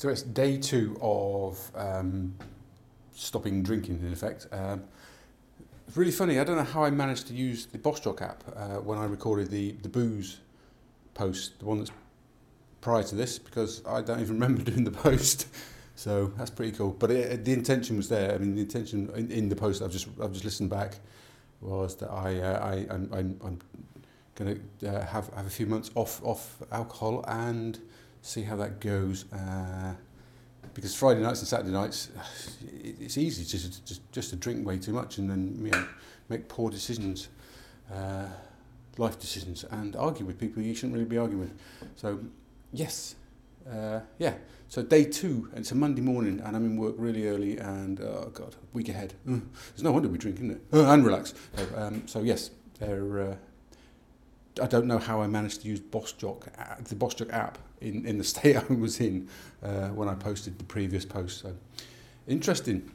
So it's day two of um, stopping drinking, in effect. Um, it's really funny. I don't know how I managed to use the Bossjock app uh, when I recorded the, the booze post, the one that's prior to this, because I don't even remember doing the post. So that's pretty cool. But it, the intention was there. I mean, the intention in, in the post I've just I've just listened back was that I uh, I I'm, I'm, I'm going to uh, have have a few months off off alcohol and see how that goes. Uh, because Friday nights and Saturday nights, it's easy just just just to drink way too much and then you know, make poor decisions, uh, life decisions, and argue with people you shouldn't really be arguing with. So, yes, uh, yeah. So day two, it's a Monday morning, and I'm in work really early, and oh god, week ahead. Mm, there's no wonder we drink, isn't it? Uh, and relax. So, um, so yes, they're. I don't know how I managed to use Bossjock, uh, the Bossjock app in, in the state I was in uh, when I posted the previous post. So, interesting.